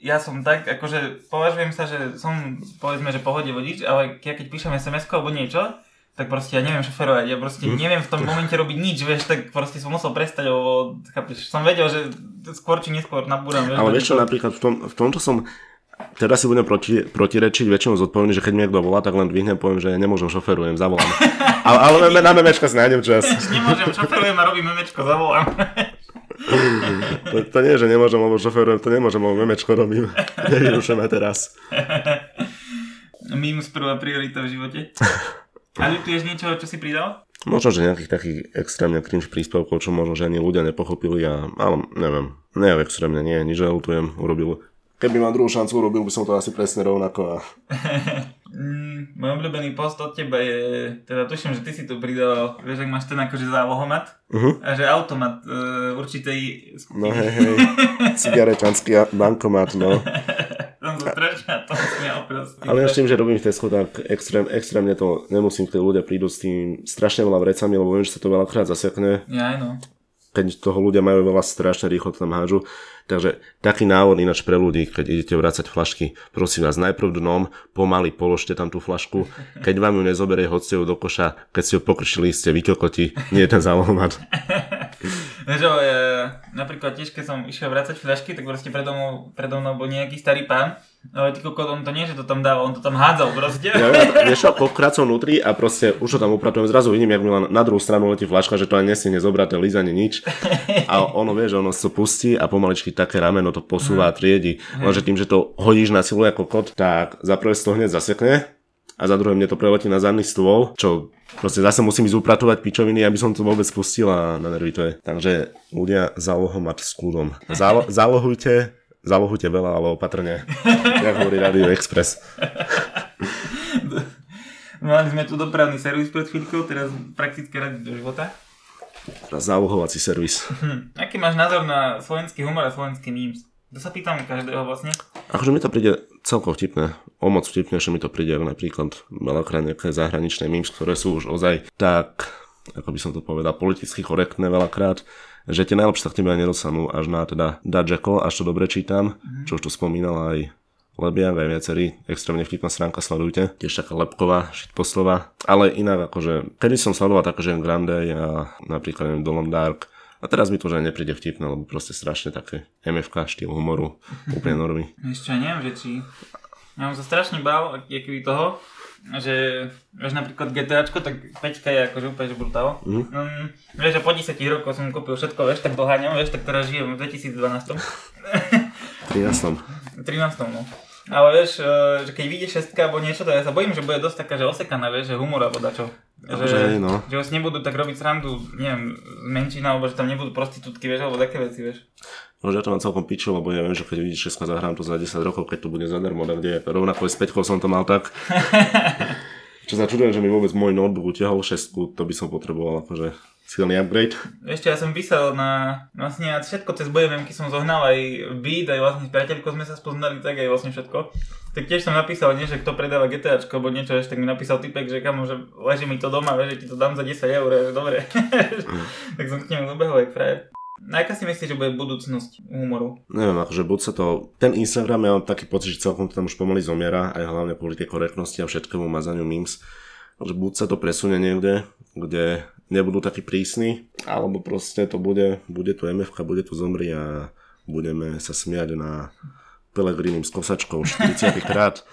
ja som tak, akože považujem sa, že som, povedzme, že pohode vodič, ale ja keď píšem sms alebo niečo, tak proste ja neviem šoferovať, ja proste mhm. neviem v tom momente robiť nič, vieš, tak proste som musel prestať, lebo chápeš, som vedel, že skôr či neskôr nabúram. Vieš, ale vieš čo, napríklad v, tom, v tomto som Teraz si budem proti, protirečiť, väčšinou zodpovedný, že keď mi niekto volá, tak len dvihnem, poviem, že nemôžem, šoferujem, zavolám. ale, ale na memečka si nájdem čas. nemôžem, šoferujem a robím memečko, zavolám. to, to nie, že nemôžem, lebo šoferujem, to nemôžem, lebo memečko robím. Nevyrušujeme teraz. Mím prvá priorita v živote. A ľutuješ niečo, čo si pridal? Možno, že nejakých takých extrémne cringe príspevkov, čo možno, že ani ľudia nepochopili a, ale neviem, nie extrémne, nie, nič ľutujem, urobil keby mám druhú šancu, urobil by som to asi presne rovnako. A... mm, môj obľúbený post od teba je, teda tuším, že ty si tu pridal, vieš, ak máš ten akože zálohomat uh-huh. a že automat uh, určitej skupiny. No hej, hej, cigareťanský bankomat, no. som to strašne to smial proste. Ale ja tým, že robím v Tesco, tak extrém, extrémne to nemusím, keď ľudia prídu s tým strašne veľa vrecami, lebo viem, že sa to veľakrát zasekne. Ja, no keď toho ľudia majú veľa, strašne rýchlo to tam hážu. Takže taký návod ináč pre ľudí, keď idete vrácať flašky, prosím vás, najprv dnom, pomaly položte tam tú flašku, keď vám ju nezoberie, hoďte ju do koša, keď si ju pokršili, ste vykokoti, nie je ten zálohomat. Vieš, ja, napríklad tiež, keď som išiel vrácať fľašky, tak proste predo mnou, predo mnou bol nejaký starý pán, ale ty kokot, on to nie, že to tam dával, on to tam hádzal proste. Ja, ja, vieš, koľkokrát som vnútri a proste už to tam upratujem, zrazu vidím, jak mi na druhú stranu letí fľaška, že to ani nesie nezobraté lízanie nič. A ono, vieš, ono sa pustí a pomaličky také rameno to posúva a triedi. Lenže tým, že to hodíš na silu ako kot, tak za prvé to hneď zasekne a za druhé mne to preletí na zadný stôl, čo Proste zase musím ísť upratovať pičoviny, aby som to vôbec spustil a na nervy to je. Takže ľudia zálohomať s kľudom. Zálo- zálohujte, zálohujte veľa, ale opatrne. Jak hovorí Radio Express. Mali sme tu dopravný servis pred chvíľkou, teraz prakticky radi do života. Teraz zálohovací servis. Hm. Aký máš názor na slovenský humor a slovenský memes? To sa pýtam každého vlastne. Akože mi to príde celkom vtipné. O moc vtipnejšie mi to príde, ako napríklad veľakrát nejaké zahraničné memes, ktoré sú už ozaj tak, ako by som to povedal, politicky korektné veľakrát, že tie najlepšie sa k tebe nedostanú až na teda Dajako, až to dobre čítam, mm-hmm. čo už tu spomínal aj Lebiak, aj viacerí, extrémne vtipná stránka, sledujte, tiež taká lepková, šitpostová, ale inak akože, kedy som sledoval také, že Grande a napríklad neviem, Dolan Dark, a teraz mi to už aj nepríde vtipné, lebo proste strašne také MFK štýl humoru, úplne normy. Ešte neviem, že či... Ja som sa strašne bál, keby toho, že vieš napríklad GTAčko, tak 5 je akože úplne brutál. Mm. Um, vieš, že po 10 rokov som kúpil všetko, vieš, tak doháňam, vieš, tak teraz žijem v 2012. 13. 13, no. Ale vieš, e, že keď vyjde šestka alebo niečo, to ja sa bojím, že bude dosť taká, že osekaná, vieš, že humor alebo dačo. Že, že, no. že už nebudú tak robiť srandu, neviem, menšina, alebo že tam nebudú prostitútky, vieš, alebo také veci, vieš. No, že ja to mám celkom pičo, lebo ja viem, že keď vidíš 6 zahrám to za 10 rokov, keď to bude zadarmo, kde rovnako aj s 5 som to mal tak. Čo sa čudujem, že mi vôbec môj notebook utiahol 6, to by som potreboval akože silný upgrade. Ešte ja som písal na, vlastne všetko cez bojevemky som zohnal aj beat, aj vlastne s priateľkou sme sa spoznali, tak aj vlastne všetko. Tak tiež som napísal, nie, že kto predáva GTAčko, alebo niečo, ešte, tak mi napísal typek, že kamo, že leží mi to doma, že ti to dám za 10 eur, že dobre. Mm. tak som k nemu dobehol, jak frajer. Na aká si myslíš, že bude budúcnosť humoru? Neviem, akože buď sa to... Ten Instagram, ja mám taký pocit, že celkom to tam už pomaly zomiera, aj hlavne kvôli tej korektnosti a všetkému mazaniu memes. Že buď sa to presunie niekde, kde nebudú takí prísni, alebo proste to bude, bude tu MFK, bude tu zomri a budeme sa smiať na Pelegrinim s kosačkou 40 krát.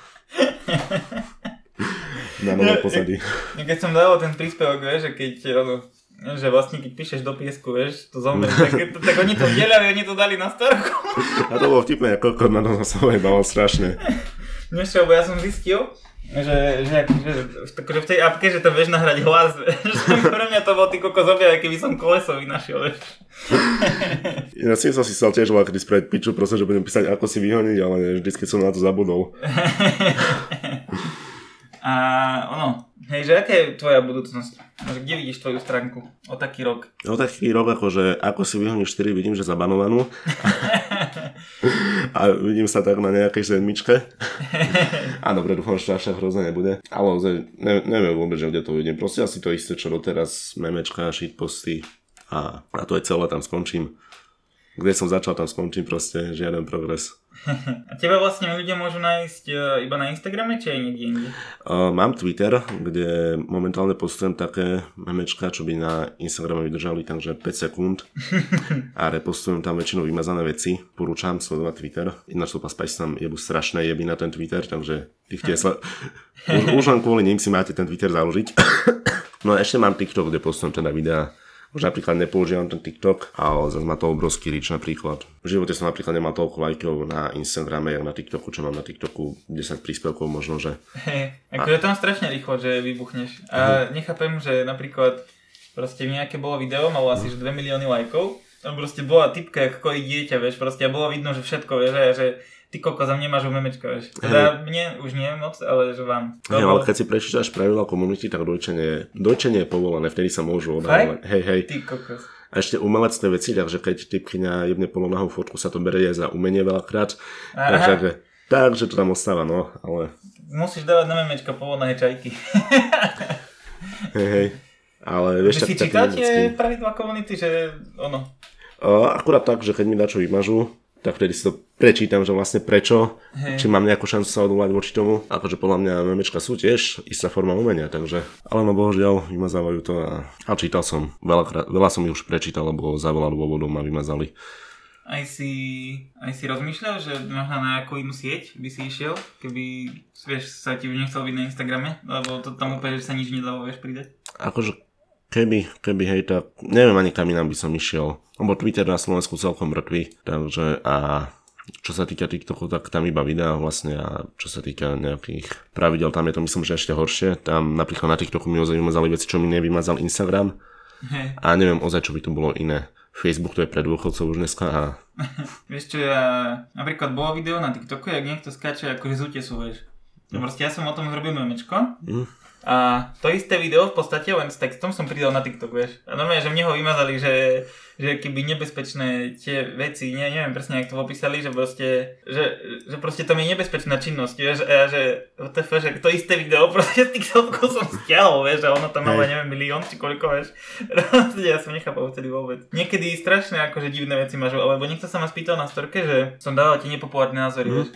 na nové pozadí. Ja, keď som dával ten príspevok, vieš, že keď že vlastne keď píšeš do piesku, vieš, to zomrie, tak, tak oni to dielali, oni to dali na storku. A to bolo vtipné, ako na to sa bavil strašne. Vieš čo, ja som zistil, že, že, že, že v tej apke, že to vieš nahrať hlas, že pre mňa to bol ty kokos aj keby som koleso vynašiel, vieš. Ja si som si stal tiež kedy spraviť piču, proste, že budem písať ako si vyhoniť, ale vždycky som na to zabudol. A ono, hej, že aká je tvoja budúcnosť? Že kde vidíš tvoju stránku o taký rok? O taký rok, akože ako si vyhoníš 4, vidím, že zabanovanú. A vidím sa tak na nejakej sedmičke. a dobre, dúfam, že až hrozné nebude. Ale ne, neviem vôbec, že kde to vidím. Proste asi to isté, čo doteraz, memečka, shitposty a, a to je celé, tam skončím. Kde som začal, tam skončím proste, žiaden progres. A teba vlastne ľudia môžu nájsť e, iba na Instagrame, či aj niekde inde? Uh, mám Twitter, kde momentálne postujem také memečka, čo by na Instagrame vydržali takže 5 sekúnd. a repostujem tam väčšinou vymazané veci. Porúčam sledovať Twitter. Ináč to paspať tam jebu strašné jeby na ten Twitter, takže tých tie sle... už, už len kvôli ním si máte ten Twitter založiť. no a ešte mám TikTok, kde postujem teda videá už napríklad nepoužívam ten TikTok, ale zase má to obrovský rič napríklad. V živote som napríklad nemal toľko lajkov na Instagrame, jak na TikToku, čo mám na TikToku 10 príspevkov možno, že... Hej, akože tam strašne rýchlo, že vybuchneš. A uh-huh. nechápem, že napríklad proste nejaké bolo video, malo asi uh-huh. že 2 milióny lajkov Tam proste bola typka, ako kojí dieťa, vieš, proste a bolo vidno, že všetko, vieš, že ty kokos za mne máš memečka, vieš. Teda mne už nie moc, ale že vám. Hej, ale keď si prečítaš pravidla komunity, tak dojčenie, dojčenie je povolené, vtedy sa môžu odhávať. Hej, hej. Ty kokos. A ešte umelecké veci, takže keď typkyňa jebne polonahú fotku, sa to berie aj za umenie veľakrát. Takže, takže to tam ostáva, no, ale... Musíš dávať na memečka povolené čajky. hej, hej. Ale vieš, Vy si čítate pravidla komunity, že ono? akurát tak, že keď mi dačo vymažu, tak vtedy si to prečítam, že vlastne prečo, hey. či mám nejakú šancu sa odvolať voči tomu. Akože podľa mňa memečka sú tiež istá forma umenia, takže... Ale no bohužiaľ, vymazávajú to a, a čítal som. Veľa, veľa som ich už prečítal, lebo za veľa dôvodov ma vymazali. Aj si, aj si rozmýšľal, že možno na nejakú inú sieť by si išiel, keby vieš, sa ti už nechcel byť na Instagrame, lebo to tam úplne, že sa nič nedalo, vieš, pridať? Akože keby, keby hej, tak neviem ani kam inám by som išiel. Lebo Twitter na Slovensku celkom mŕtvý, takže a čo sa týka TikToku, tak tam iba videá vlastne a čo sa týka nejakých pravidel, tam je to myslím, že ešte horšie. Tam napríklad na TikToku mi ozaj vymazali veci, čo mi nevymazal Instagram. Hey. A neviem ozaj, čo by to bolo iné. Facebook to je pre dôchodcov už dneska a... vieš čo, ja... Napríklad bolo video na TikToku, jak niekto skáče akože z útesu, vieš. No. Proste ja som o tom zrobil memečko. Mm a to isté video v podstate len s textom som pridal na TikTok, vieš. A normálne, že mne ho vymazali, že, že keby nebezpečné tie veci, ne, neviem presne, jak to popísali, že proste, že, že proste to je nebezpečná činnosť, vieš, a že, WTF, že to isté video proste z TikToku som stiahol, vieš, a ono tam malo, neviem, milión či koľko, vieš. ja som nechápal vtedy vôbec. Niekedy strašné akože divné veci máš, alebo niekto sa ma spýtal na storke, že som dával tie nepopulárne názory, mm. vieš.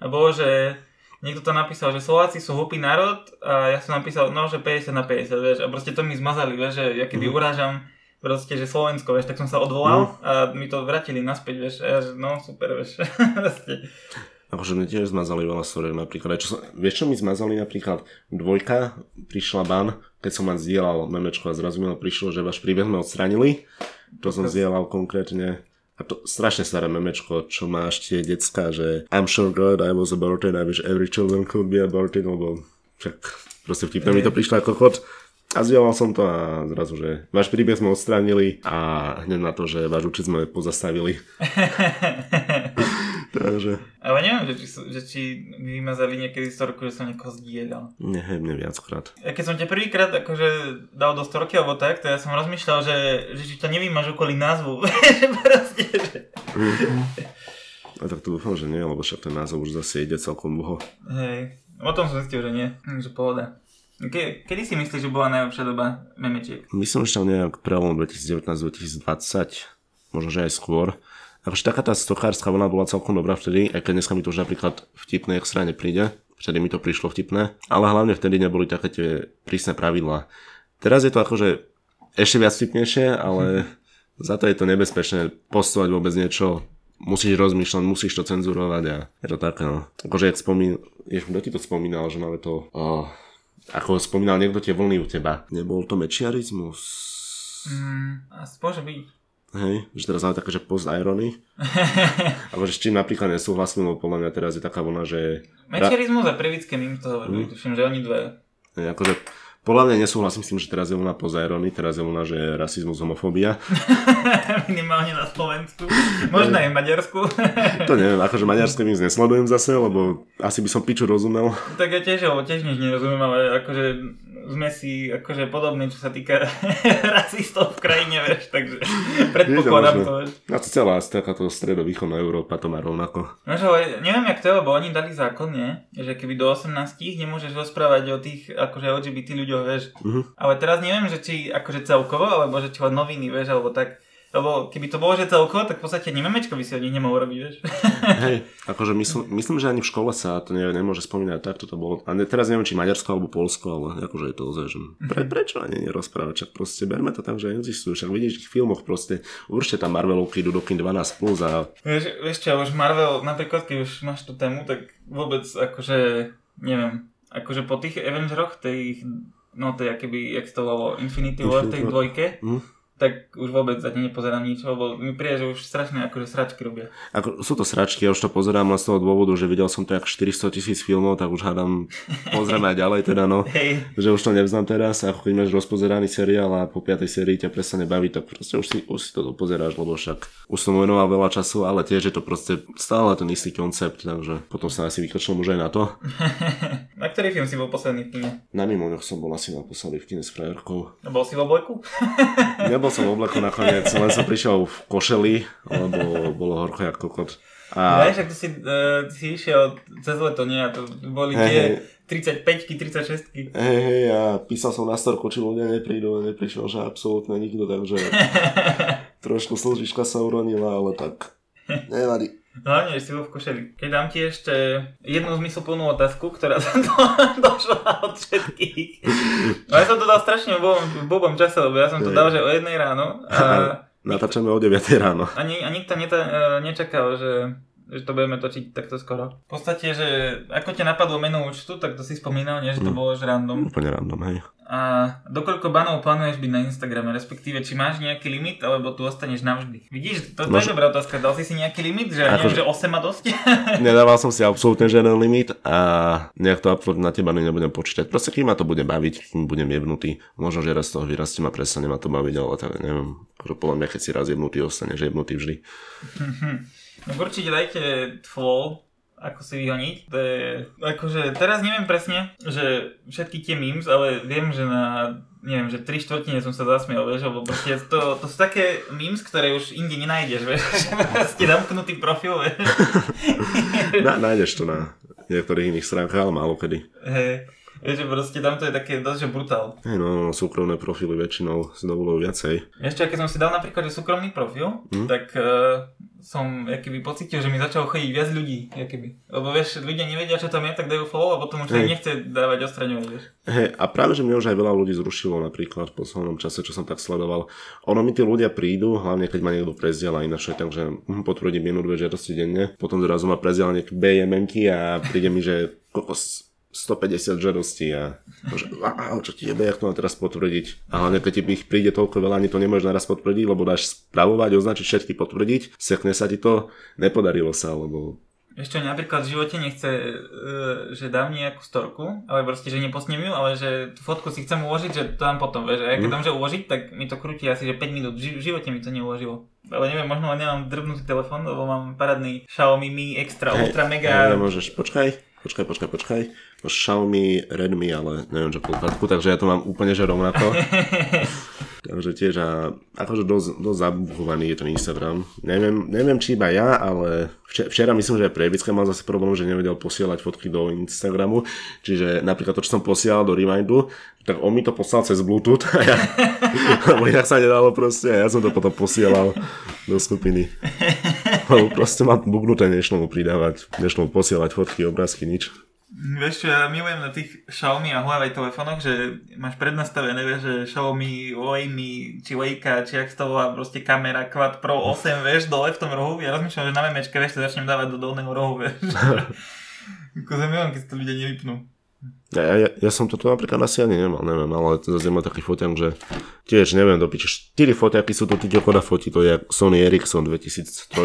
A bolo, že niekto to napísal, že Slováci sú hlupý národ a ja som napísal, no, že 50 na 50, vieš, a proste to mi zmazali, vieš, že ja keby mm. urážam proste, že Slovensko, vieš, tak som sa odvolal mm. a mi to vrátili naspäť, vieš, a ja, že no, super, vieš, proste. Akože mi tiež zmazali veľa storiek napríklad. Čo som, vieš, čo mi zmazali napríklad? Dvojka, prišla ban, keď som ma zdieľal memečko a zrazu mi prišlo, že váš príbeh sme odstranili. To som zdieľal konkrétne a to strašne staré memečko, čo máš tie decka, že I'm sure God I was aborted, I wish every children could be aborted, lebo však proste vtipne mi to prišlo ako kot. A zdieľal som to a zrazu, že váš príbeh sme odstránili a hneď na to, že váš účet sme pozastavili. Takže... Ale neviem, že či, že či vymazali niekedy storku, že som niekoho zdieľal. Nehybne viackrát. Ja keď som ťa prvýkrát akože dal do storky alebo tak, to ja som rozmýšľal, že, že či to nevymažu kvôli názvu. Proste, že... A tak to dúfam, že nie, lebo však ten názov už zase ide celkom dlho. Hej, o tom som zistil, že nie, že pohoda. Ke, kedy si myslíš, že bola najlepšia doba memečiek? Myslím, že tam nejak prelom 2019-2020, možno že aj skôr. Akože taká tá stokárska vlna bola celkom dobrá vtedy, aj keď dneska mi to už napríklad vtipné extra nepríde, vtedy mi to prišlo vtipné, ale hlavne vtedy neboli také tie prísne pravidlá. Teraz je to akože ešte viac vtipnejšie, ale za to je to nebezpečné postovať vôbec niečo, musíš rozmýšľať, musíš to cenzurovať a je to také, no. Akože jak spomín, jež, kto ti to spomínal, že máme to, oh, ako spomínal niekto tie vlny u teba. Nebol to mečiarizmus? Mm, môže byť. Hej, že teraz máme také, že post-irony. Alebo že s čím napríklad nesúhlasím, lebo podľa mňa teraz je taká vlna, že... Mečiarizmus a prevické mým to hovorí, mm. tuším, že oni dve. Hej, akože podľa mňa nesúhlasím s tým, že teraz je vlna pozairony, teraz je vlna, že je rasizmus, homofóbia. Minimálne na Slovensku. Možno aj v Maďarsku. to neviem, akože maďarské minc nesledujem zase, lebo asi by som piču rozumel. Tak ja tiež, tiež nič nerozumiem, ale akože sme si akože podobní, čo sa týka rasistov v krajine, vieš, takže predpokladám to. Vieš. A to celá takáto stredovýchodná Európa to má rovnako. No, ale neviem, jak to je, lebo oni dali zákon, nie? Že keby do 18 nemôžeš rozprávať o tých akože LGBT ľuďoch, vieš. Uh-huh. Ale teraz neviem, že či akože celkovo, alebo že či len noviny, vieš, alebo tak lebo keby to bolo, že celko, tak v podstate ani memečko by si od nich nemohol robiť, vieš. Hej, akože myslím, myslím, že ani v škole sa to ne, nemôže spomínať, takto to bolo. A ne, teraz neviem, či Maďarsko alebo Polsko, ale akože je to ozaj, že pre, mhm. prečo ani nerozprávať, čak proste berme to tam, že existujú, však vidíš v filmoch proste, určite tam Marvelovky idú do kin 12 plus a... Vieš, vieš čo, už Marvel, napríklad keď už máš tú tému, tak vôbec akože, neviem, akože po tých Avengeroch, tých, no to je akoby, jak to bolo, Infinity War, tej dvojke, mm tak už vôbec za ne nepozerám nič, lebo mi príde, že už strašne akože sračky robia. Ako, sú to sračky, ja už to pozerám len z toho dôvodu, že videl som to jak 400 tisíc filmov, tak už hádam, pozrieme aj ďalej teda no, že už to nevznám teraz, ako keď máš rozpozeraný seriál a po 5. sérii ťa prestane baviť, tak proste už si, už si to pozeráš, lebo však už som venoval veľa času, ale tiež je to proste stále ten istý koncept, takže potom sa asi vykačlom už aj na to. Na ktorý film si bol posledný v kine? Na mimoňoch som bol asi naposledy v kine s frajerkou. No, Bol si v obleku? Nebol som v obleku nakoniec, len som prišiel v košeli, lebo bolo horko jak kokot. A... A Vieš, ak ty si, uh, ty si išiel cez leto, nie? A to boli tie 35-ky, 36-ky. hej, hej, ja písal som na storku, či ľudia neprídu, a neprišiel, že absolútne nikto, takže trošku slzička sa uronila, ale tak nevadí. Hlavne, že si bol v košeli. Keď dám ti ešte jednu zmysluplnú otázku, ktorá sa do, došla od všetkých. No ja som to dal strašne v blbom, v čase, lebo ja som to dal, že o jednej ráno. A, Natáčame o 9 ráno. a, ni, a nikto neta, e, nečakal, že, že to budeme točiť takto skoro. V podstate, že ako ťa napadlo meno účtu, tak to si spomínal, nie? Že to Mm. bolo že random. Úplne random, hej. A dokoľko banov plánuješ byť na Instagrame, respektíve či máš nejaký limit, alebo tu ostaneš navždy? Vidíš, to, to je Môže- dobrá otázka. Dal si si nejaký limit, že, Akože- neviem, že 8 má dosť? Nedával som si absolútne žiaden limit a nejak to absolútne na teba nebudem počítať. Proste kým ma to bude baviť, kým budem jebnutý. Možno, že raz z toho vyrastiem a prestane ma to baviť, ale tak neviem. Akože podľa mňa, keď si raz jebnutý, ostaneš jebnutý vždy. No určite dajte flow, ako si vyhoniť. To je, akože teraz neviem presne, že všetky tie memes, ale viem, že na neviem, že tri štvrtine som sa zasmiel, vieš, lebo proste to, to sú také memes, ktoré už inde nenájdeš, vieš, že proste zamknutý profil, vieš. Na, nájdeš to na niektorých iných stránkach, ale málo kedy. Hej, vieš, že proste tam to je také dosť, že brutál. Hej, no, súkromné profily väčšinou si dovolujú viacej. Ešte, keď som si dal napríklad, že súkromný profil, Hm? tak uh, som keby pocítil, že mi začalo chodiť viac ľudí, keby. Lebo vieš, ľudia nevedia, čo tam je, tak dajú follow a potom už im nechce dávať ostraňovať, vieš. Hej, a práve, že mne už aj veľa ľudí zrušilo napríklad v poslednom čase, čo som tak sledoval. Ono mi tí ľudia prídu, hlavne keď ma niekto prezdiela inačne, takže hm, potvrdím jednu, dve žiadosti denne. Potom zrazu ma prezdiela nejaké BMMky a príde mi, že kokos 150 žiadostí a že, wow, čo ti jebe, jak to mám teraz potvrdiť. A hlavne keď ich príde toľko veľa, ani to nemôžeš naraz potvrdiť, lebo dáš spravovať, označiť všetky potvrdiť, sekne sa ti to, nepodarilo sa, lebo Ešte napríklad v živote nechce, uh, že dám nejakú storku, ale proste, že nepostnem ju, ale že tú fotku si chcem uložiť, že to dám potom, vieš. A ja keď Mm. dám, že uložiť, tak mi to krúti asi, že 5 minút. V ži- v živote mi to neuložilo. Ale neviem, možno len nemám drbnutý telefón, lebo mám parádny Xiaomi Mi Extra Ultra Mega. Hej, môžeš, počkaj, počkaj, počkaj, počkaj. Máš Xiaomi, Redmi, ale neviem, čo podkladku, takže ja to mám úplne že rovnako. takže tiež a akože dosť, dosť zabúchovaný je ten Instagram. Neviem, neviem či iba ja, ale včera, myslím, že aj Prievické mal zase problém, že nevedel posielať fotky do Instagramu. Čiže napríklad to, čo som posielal do Remindu, tak on mi to poslal cez Bluetooth a ja, lebo inak sa nedalo proste a ja som to potom posielal do skupiny. Lebo proste mám bugnuté, nešlo mu pridávať, nešlo mu posielať fotky, obrázky, nič. Vieš čo, ja milujem na tých Xiaomi a Huawei telefónoch, že máš prednastavené, vieš, že Xiaomi, Huawei, či Leica, či jak to volá, proste kamera Quad Pro 8, vieš, dole v tom rohu. Ja rozmýšľam, že na memečke, vieš, to začnem dávať do dolného rohu, vieš. Ako milujem, keď to ľudia nevypnú. Ja, ja, ja som toto napríklad asi ani nemal, neviem, ale zase mám taký fotiak, že tiež neviem, do piče, 4 fotiaky sú to, ty koľko fotí, to je Sony Ericsson 2003.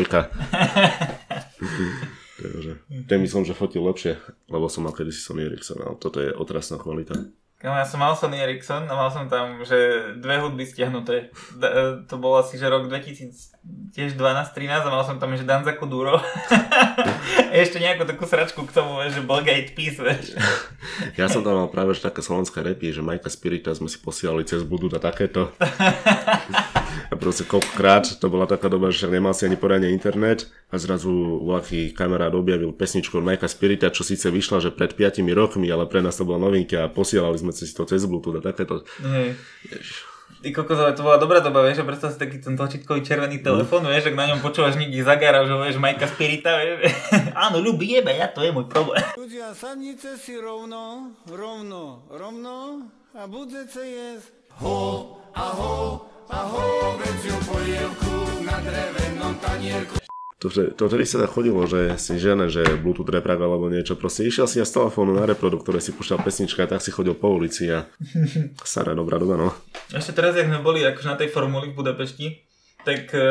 Takže ten myslím, že fotil lepšie, lebo som mal kedysi Sony Ericsson, ale toto je otrasná kvalita. Kamo, ja som mal Sony Ericsson a mal som tam, že dve hudby stiahnuté. Da, e, to bol asi, že rok 2000, tiež 12-13 a mal som tam, že Danza Kuduro. a ešte nejakú takú sračku k tomu, že Belgate Peace, vieš. Ja som tam mal práve že také slovenské repy, že Majka Spirita sme si posielali cez budu a takéto. A proste koľkokrát to bola taká doba, že však nemal si ani poriadne internet a zrazu voľaký kamarát objavil pesničku od Majka Spirita, čo síce vyšla, že pred 5 rokmi, ale pre nás to bola novinka a posielali sme si to cez Bluetooth a takéto. Hej. Ty kokos, ale to bola dobrá doba, vieš, a predstav si taký ten tlačítkový červený telefón, vieš, ak na ňom počúvaš niekde zagára, že vieš, Majka Spirita, vieš. Áno, ľubí jebe, ja, to je môj problém. Ľudia, sadnite si rovno, rovno, rovno a budete jesť. Ho, aho, aho, vedziu polievku na drevenom tanierku. To, to vtedy sa tak chodilo, že si žene, že Bluetooth reprak alebo niečo, proste išiel si ja z telefónu na reproduktore, si pušťal pesnička a tak si chodil po ulici a stará dobrá doba, no. Ešte teraz, jak sme boli akože na tej formuli v Budapešti, tak e,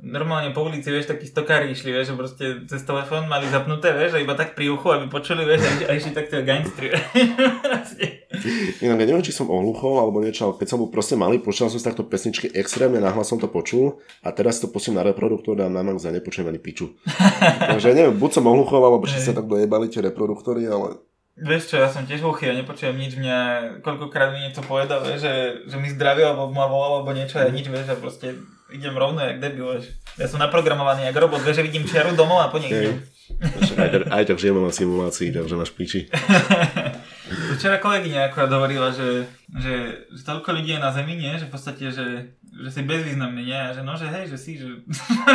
normálne po ulici, vieš, takí stokári išli, vieš, že proste cez telefón mali zapnuté, vieš, a iba tak pri uchu, aby počuli, vieš, a, išli takto gangstri. Inak ja neviem, či som ohluchol alebo niečo, ale keď som bol proste malý, počul som si takto pesničky extrémne, nahlas som to počul a teraz to pustím na reproduktor, dám na max a nepočujem ani piču. Takže ja neviem, buď som ohluchol, alebo či sa tak dojebali tie reproduktory, ale Vieš čo, ja som tiež hluchý a nepočujem nič, mňa koľkokrát mi niečo povedal, vieš, že, že mi zdraví alebo ma volal alebo niečo a nič, vieš, a proste idem rovno jak debil, vieš. Ja som naprogramovaný jak robot, vieš, že vidím čiaru domov a po nej idem. aj tak, aj tak žijeme na simulácii, takže máš piči. Včera kolegyňa akorát hovorila, že, že, že toľko ľudí je na Zemi, nie? že v podstate, že, že si bezvýznamný, nie? A že no, že hej, že si, že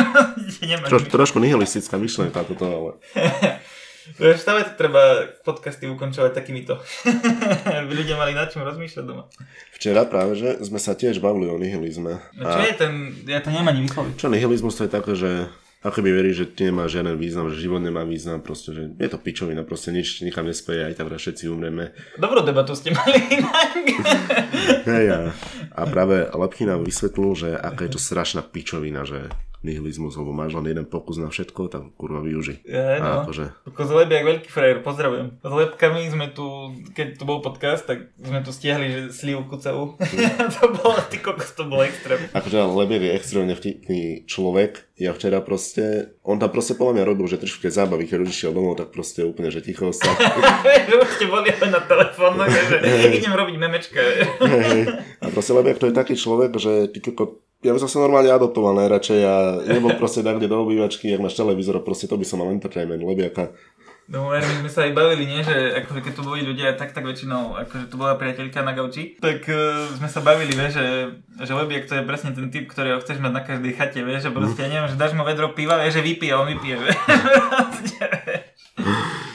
Troš, trošku nihilistická myšlenka toto, ale... Vieš, stále to treba podcasty ukončovať takýmito. Aby ľudia mali nad čím rozmýšľať doma. Včera práve, že sme sa tiež bavili o nihilizme. No čo a... je ten, ja to nemám ani vysloviť. Čo nihilizmus to je také, že ako by verí, že ti nemá žiaden význam, že život nemá význam, proste, že je to pičovina, proste nič nikam nespeje, aj tak všetci umreme. Dobrú debatu ste mali inak. Hej, a, a práve nám vysvetlil, že aká je to strašná pičovina, že nihilizmus, lebo máš len jeden pokus na všetko, tak kurva využi. Ja, no. A akože... Jak veľký frajer, pozdravujem. S Lebkami sme tu, keď tu bol podcast, tak sme tu stiahli, že slivku celú. Mm. to bolo, ty kokos, to bolo extrém. Akože Lebiak je extrémne vtipný človek. Ja včera proste, on tam proste podľa mňa robil, že trošku keď zábavy, keď už išiel domov, tak proste úplne, že ticho ostal. že už ste boli na telefón, no, že idem robiť memečka. a proste Lebiak to je taký človek, že ty koko, ja by som sa normálne adoptoval najradšej a nebol proste tak, kde do obývačky, jak máš televízor, proste to by som mal entertainment, lebiaka. No my sme sa aj bavili, nie? že akože keď tu boli ľudia tak, tak väčšinou, akože tu bola priateľka na gauči, tak uh, sme sa bavili, vieš, že, že Lebiak to je presne ten typ, ktorého chceš mať na každej chate, vieš, že proste, ja neviem, že dáš mu vedro piva, vieš, že vypije on vypije, vieš.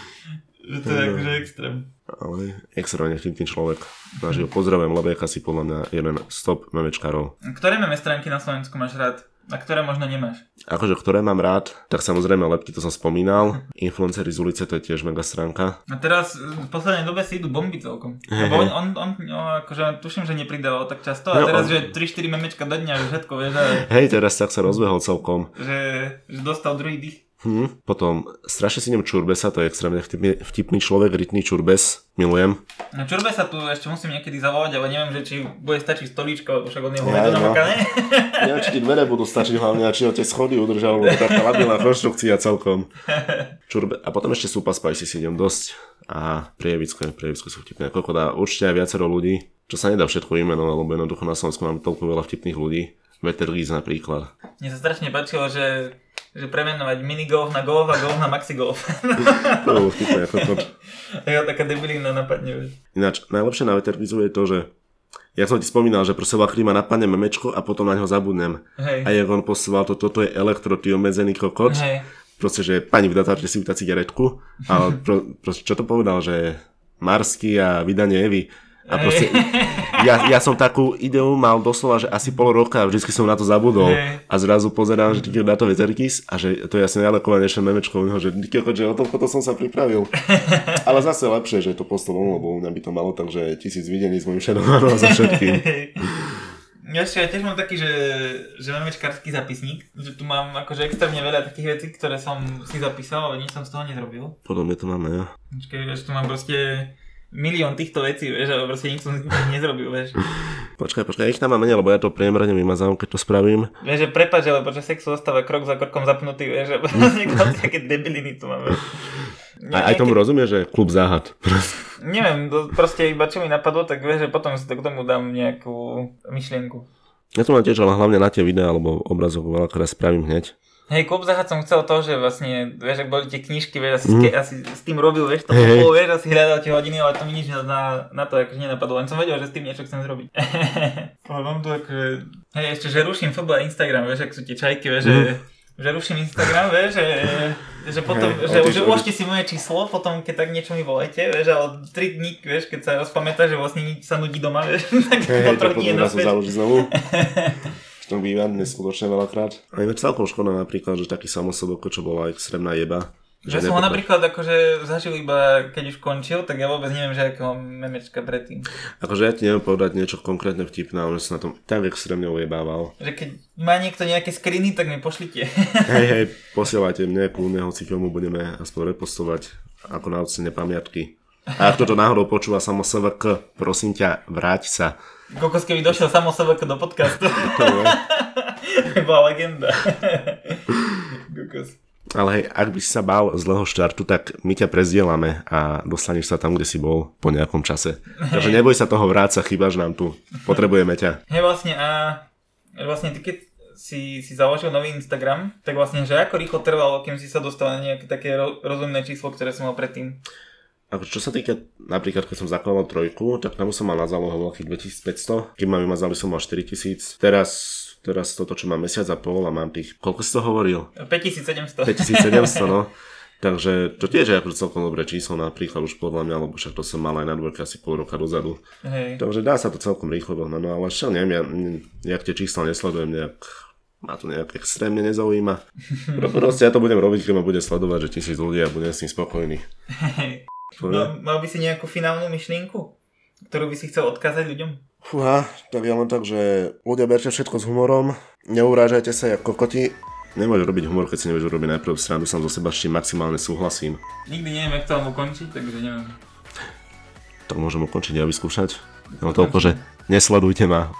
že to je akože extrém. Ale extrémne vtipný človek. Naživo pozdravujem Lebiaka si podľa mňa jeden stop memečkarov. Ktoré meme stránky na Slovensku máš rád? A ktoré možno nemáš? Akože, ktoré mám rád, tak samozrejme lepky, to som spomínal. Influencery z ulice, to je tiež mega stránka. A teraz v poslednej dobe si idú bomby celkom. Lebo on, on, on no, akože tuším, že nepridával tak často a no, teraz, on... že 3-4 memečka do dňa, že všetko, vieš. Hej, teraz tak sa rozbehol celkom. Že, že dostal druhý dých. Hm. Potom strašne si idem Čurbesa, to je extrémne vtipný, vtipný človek, rytný Čurbes, milujem. No Čurbesa tu ešte musím niekedy zavolať, ale neviem, že či bude stačiť stolíčka, lebo však on je ja, no. namakané. Neviem, či ti dvere budú stačiť hlavne, a či ho tie schody udržal, lebo taká labilná konštrukcia celkom. Čurbe... A potom ešte Super Spicy si idem dosť. A Prievicko, Prievicko sú vtipné. Koľko dá určite aj viacero ľudí, čo sa nedá všetko vymenovať, lebo jednoducho na Slovensku mám toľko veľa vtipných ľudí. Veterlíz napríklad. Mne sa strašne páčilo, že že premenovať minigolf na golf a golf na maxigolf. to bolo vtipné ako to. Ja taká debilina napadne. Ináč, najlepšie na Vetervizu je to, že ja som ti spomínal, že proste vlak ma napadne memečko a potom na ňo zabudnem. Hej. A jak on posúval, to, toto je elektro, ty obmedzený kokot. Hej. Proste, že pani v datáte si vytá cigaretku. A pro, proste, čo to povedal, že Marsky a vydanie Evy a proste, ja, ja som takú ideu mal doslova, že asi pol roka vždy som na to zabudol. Hey. A zrazu pozerám, že na to Veterkis a že to je asi najlekovanejšie memečko, že, že o tom to som sa pripravil. Ale zase lepšie, že to poslal lebo u mňa by to malo takže tisíc videní s mojim šedom a za všetkým. Ja ešte ja tiež mám taký, že, že memečkársky zapisník, že tu mám akože extrémne veľa takých vecí, ktoré som si zapísal, ale nič som z toho nezrobil. Podobne to máme, ja. Počkej, ešte tu mám proste milión týchto vecí, vieš, ale proste nič som nezrobil, vieš. Počkaj, počkaj, ich tam mám menej, lebo ja to priemerne vymazám, keď to spravím. Vieš, že prepáč, ale počas sexu zostáva krok za krokom zapnutý, vieš, že nejaké debiliny tu máme. aj, aj tomu rozumie, že klub záhad. Neviem, to proste iba čo mi napadlo, tak vieš, že potom si to k tomu dám nejakú myšlienku. Ja to mám tiež, ale hlavne na tie videá alebo obrazok veľakrát spravím hneď. Hej, Klub Záhad som chcel to, že vlastne, vieš, ak boli tie knižky, vieš, asi, mm. asi s tým robil, vieš, to hey, bolo, vieš, asi hľadal tie hodiny, ale to mi nič na, na to akože nenapadlo, len som vedel, že s tým niečo chcem zrobiť. ale mám tu akože, hej, ešte, že ruším FB a Instagram, vieš, ak sú tie čajky, vieš, mm. že, že ruším Instagram, vieš, že, že potom, hey, že už uložte si moje číslo, potom keď tak niečo mi volajte, vieš, ale 3 dní, vieš, keď sa rozpamätá, že vlastne sa nudí doma, vieš, tak hey, po 3 dní je naspäť. To býva neskutočne veľakrát. A je celkom škoda napríklad, že taký samosobok, čo bola extrémna jeba. Že som ho napríklad akože zažil iba keď už končil, tak ja vôbec neviem, že akého memečka predtým. Akože ja ti neviem povedať niečo konkrétne vtipné, ale že sa na tom tak extrémne ujebával. Že keď má niekto nejaké skriny, tak mi pošlite. hej, hej, posielajte mne, kľudne, hoci filmu budeme aspoň repostovať ako na ocene pamiatky. A ak toto náhodou počúva samo SVK, prosím ťa, vráť sa. Kokos, keby došiel samo SVK do podcastu. bola legenda. Kokos. Ale hej, ak by si sa bál zlého štartu, tak my ťa prezdielame a dostaneš sa tam, kde si bol po nejakom čase. Takže neboj sa toho vráca, chýbaš nám tu. Potrebujeme ťa. Hej, vlastne a vlastne ty keď si, si založil nový Instagram, tak vlastne, že ako rýchlo trvalo, kým si sa dostal na nejaké také ro- rozumné číslo, ktoré som mal predtým? Ako čo sa týka, napríklad keď som zakladal trojku, tak tam som mal na zálohu veľkých 2500, keď ma vymazali som mal 4000. Teraz teraz toto, čo mám mesiac a pol a mám tých, koľko si to hovoril? 5700. 5700, no. Takže to tiež je ako celkom dobré číslo napríklad už podľa mňa, lebo však to som mal aj na dvojke asi pol roka dozadu. Hej. Takže dá sa to celkom rýchlo dohnať, no ale čo neviem, ja nejak tie čísla nesledujem, nejak ma to nejak extrémne nezaujíma. Proste ja to budem robiť, keď ma bude sledovať, že tisíc ľudí a budem s tým spokojný. Hej. No, mal by si nejakú finálnu myšlienku, ktorú by si chcel odkázať ľuďom? Fúha, tak ja len tak, že ľudia berte všetko s humorom, neurážajte sa ako kokoti. Nemôžeš robiť humor, keď si nevieš urobiť najprv srandu sám zo seba, s čím maximálne súhlasím. Nikdy neviem, jak to mám ukončiť, takže neviem. Tak môžem ukončiť a vyskúšať. No toľko, že nesledujte ma,